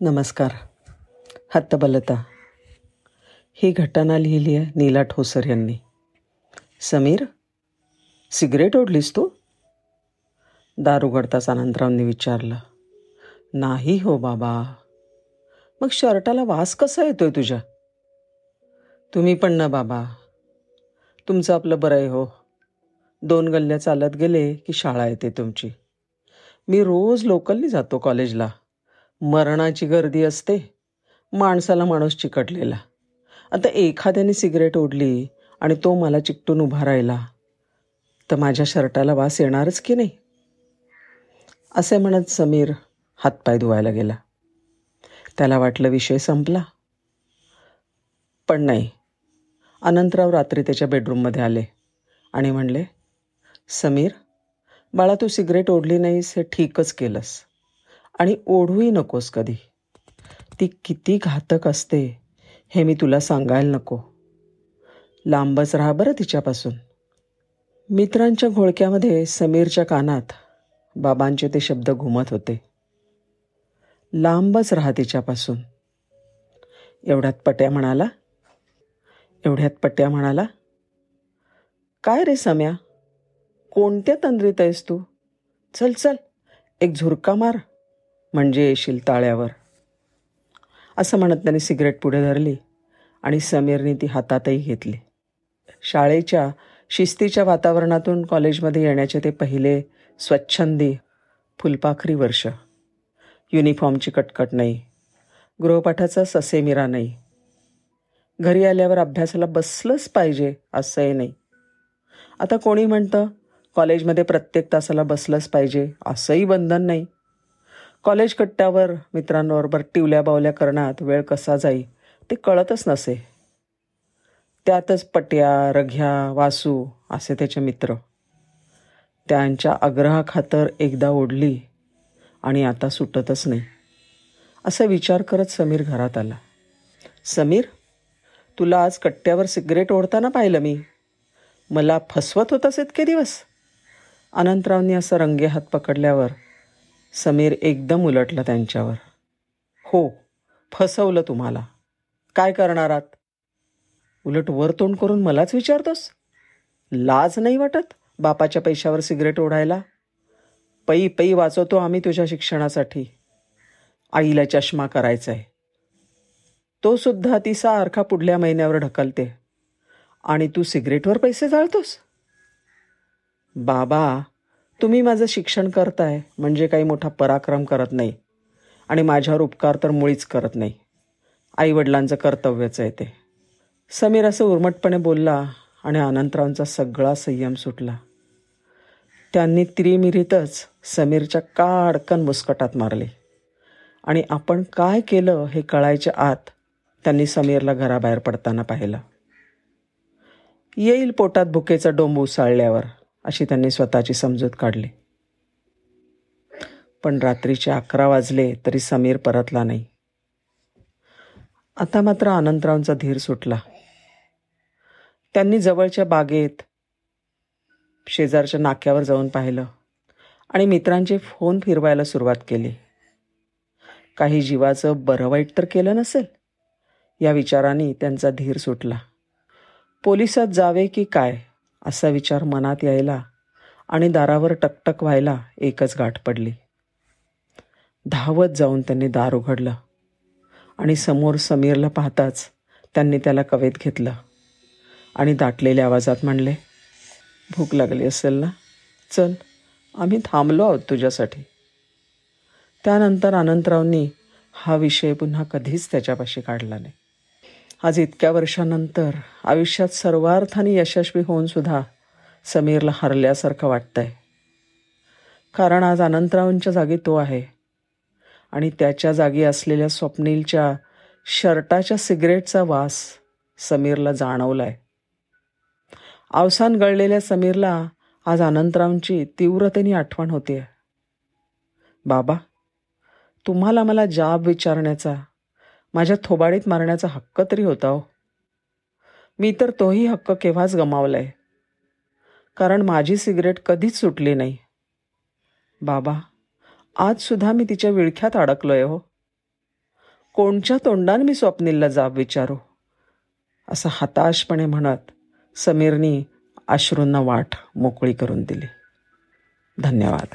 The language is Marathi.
नमस्कार. हत्तबलता ही घटना लिहिली आहे नीला ठोसर यांनी. समीर सिगरेट ओढलीस तू? दार उघडताच आनंदरावनी विचारलं. नाही हो बाबा. मग शर्टाला वास कसा येतोय तुझ्या? तुम्ही पण ना बाबा. तुमचं आपलं बरं आहे हो. दोन गल्ल्या चालत गेले की शाळा येते तुमची. मी रोज लोकलनी जातो कॉलेजला. मरणाची गर्दी असते. माणसाला माणूस चिकटलेला. आता एखाद्याने सिगरेट ओढली आणि तो मला चिकटून उभा राहिला. तर माझ्या शर्टाला वास येणारच की नाही? असे म्हणत समीर हातपाय धुवायला गेला. त्याला वाटलं विषय संपला. पण नाही. अनंतराव रात्री त्याच्या बेडरूममध्ये आले आणि म्हणले समीर बाळा तू सिगरेट ओढली नाहीस हे ठीकच केलंस. आणि ओढूही नकोस कधी. ती किती घातक असते हे मी तुला सांगायला नको. लांबच राहा बरं तिच्यापासून. मित्रांच्या घोळक्यामध्ये समीरच्या कानात बाबांचे ते शब्द घुमत होते. लांबच राहा तिच्यापासून. एवढ्यात पट्या म्हणाला? एवढ्यात पट्या म्हणाला? काय रे सम्या? कोणत्या तंद्रीत आहेस तू? चल चल एक झुरका मार. म्हणजे येशील ताळ्यावर. असं म्हणत त्याने सिगरेट पुढे धरली आणि समीरने ती हातातही घेतली. शाळेच्या शिस्तीच्या वातावरणातून कॉलेजमध्ये येण्याचे ते पहिले स्वच्छंदी फुलपाखरी वर्ष. युनिफॉर्मची कटकट नाही. गृहपाठाचा ससेमिरा नाही. घरी आल्यावर अभ्यासाला बसलंच पाहिजे असंही नाही. आता कोणी म्हणतं कॉलेजमध्ये प्रत्येक तासाला बसलंच पाहिजे असंही बंधन नाही. कॉलेज कट्ट्यावर मित्रांबरोबर टिवल्या बावल्या करण्यात वेळ कसा जाई ते कळतच नसे. त्यातच पट्या रघ्या वासू असे त्याचे मित्र. त्यांच्या आग्रहाखातर एकदा ओढली आणि आता सुटतच नाही. असा विचार करत समीर घरात आला. समीर तुला आज कट्ट्यावर सिगरेट ओढताना पाहिलं मी. मला फसवत होतास इतके दिवस. अनंतरावनी असं रंगे हात पकडल्यावर समीर एकदम उलटला त्यांच्यावर. हो फसवलं तुम्हाला. काय करणार आहात? उलट वरतोंड करून मलाच विचारतोस? लाज नाही वाटत बापाच्या पैशावर सिगरेट ओढायला? पै पै वाचवतो आम्ही तुझ्या शिक्षणासाठी. आईला चष्मा करायचा आहे तो सुद्धा ती सारखा पुढल्या महिन्यावर ढकलते. आणि तू सिगरेटवर पैसे जाळतोस? बाबा तुम्ही माझं शिक्षण करताय म्हणजे काही मोठा पराक्रम करत नाही. आणि माझ्यावर उपकार तर मुळीच करत नाही. आईवडिलांचं कर्तव्यच आहे ते. समीर असं उर्मटपणे बोलला आणि अनंतरावांचा सगळा संयम सुटला. त्यांनी त्रिमिरीतच समीरच्या काडकन मुस्कटात मारले. आणि आपण काय केलं हे कळायच्या आत त्यांनी समीरला घराबाहेर पडताना पाहिलं. येईल पोटात भुकेचा डोंब उसाळल्यावर अशी त्यांनी स्वतःची समजूत काढली. पण रात्रीचे अकरा वाजले तरी समीर परतला नाही. आता मात्र अनंतरावांचा धीर सुटला. त्यांनी जवळच्या बागेत शेजारच्या नाक्यावर जाऊन पाहिलं आणि मित्रांचे फोन फिरवायला सुरुवात केली. काही जीवाचं बरं वाईट तर केलं नसेल? या विचाराने त्यांचा धीर सुटला. पोलिसात जावे की काय? असा विचार मनात यायला आणि दारावर टकटक व्हायला एकच गाठ पडली. धावत जाऊन त्यांनी दार उघडलं आणि समोर समीरला पाहताच त्यांनी त्याला कवेत घेतलं आणि दाटलेल्या आवाजात म्हणले भूक लागली असेल ना? चल आम्ही थांबलो आहोत तुझ्यासाठी. त्यानंतर अनंतरावनी हा विषय पुन्हा कधीच त्याच्यापाशी काढला नाही. आज इतक्या वर्षानंतर आयुष्यात सर्वार्थाने यशस्वी होऊन सुद्धा समीरला हरल्यासारखं वाटतंय. कारण आज अनंतरावांच्या जागी तो आहे. आणि त्याच्या जागी असलेल्या स्वप्नीलच्या शर्टाच्या सिगरेटचा वास समीरला जाणवलाय. अवसान गळलेल्या समीरला आज अनंतरावांची तीव्रतेने आठवण होते बाबा तुम्हाला मला जाब विचारण्याचा माझ्या थोबाडीत मारण्याचा हक्क तरी होता हो. मी तर तोही हक्क केव्हाच गमावलाय. कारण माझी सिगरेट कधीच सुटली नाही. बाबा आज सुद्धा मी तिच्या विळख्यात अडकलोय हो. कोणच्या तोंडाने मी स्वप्नीलला जाब विचारू? असं हताशपणे म्हणत समीरनी अश्रूंना वाट मोकळी करून दिली. धन्यवाद.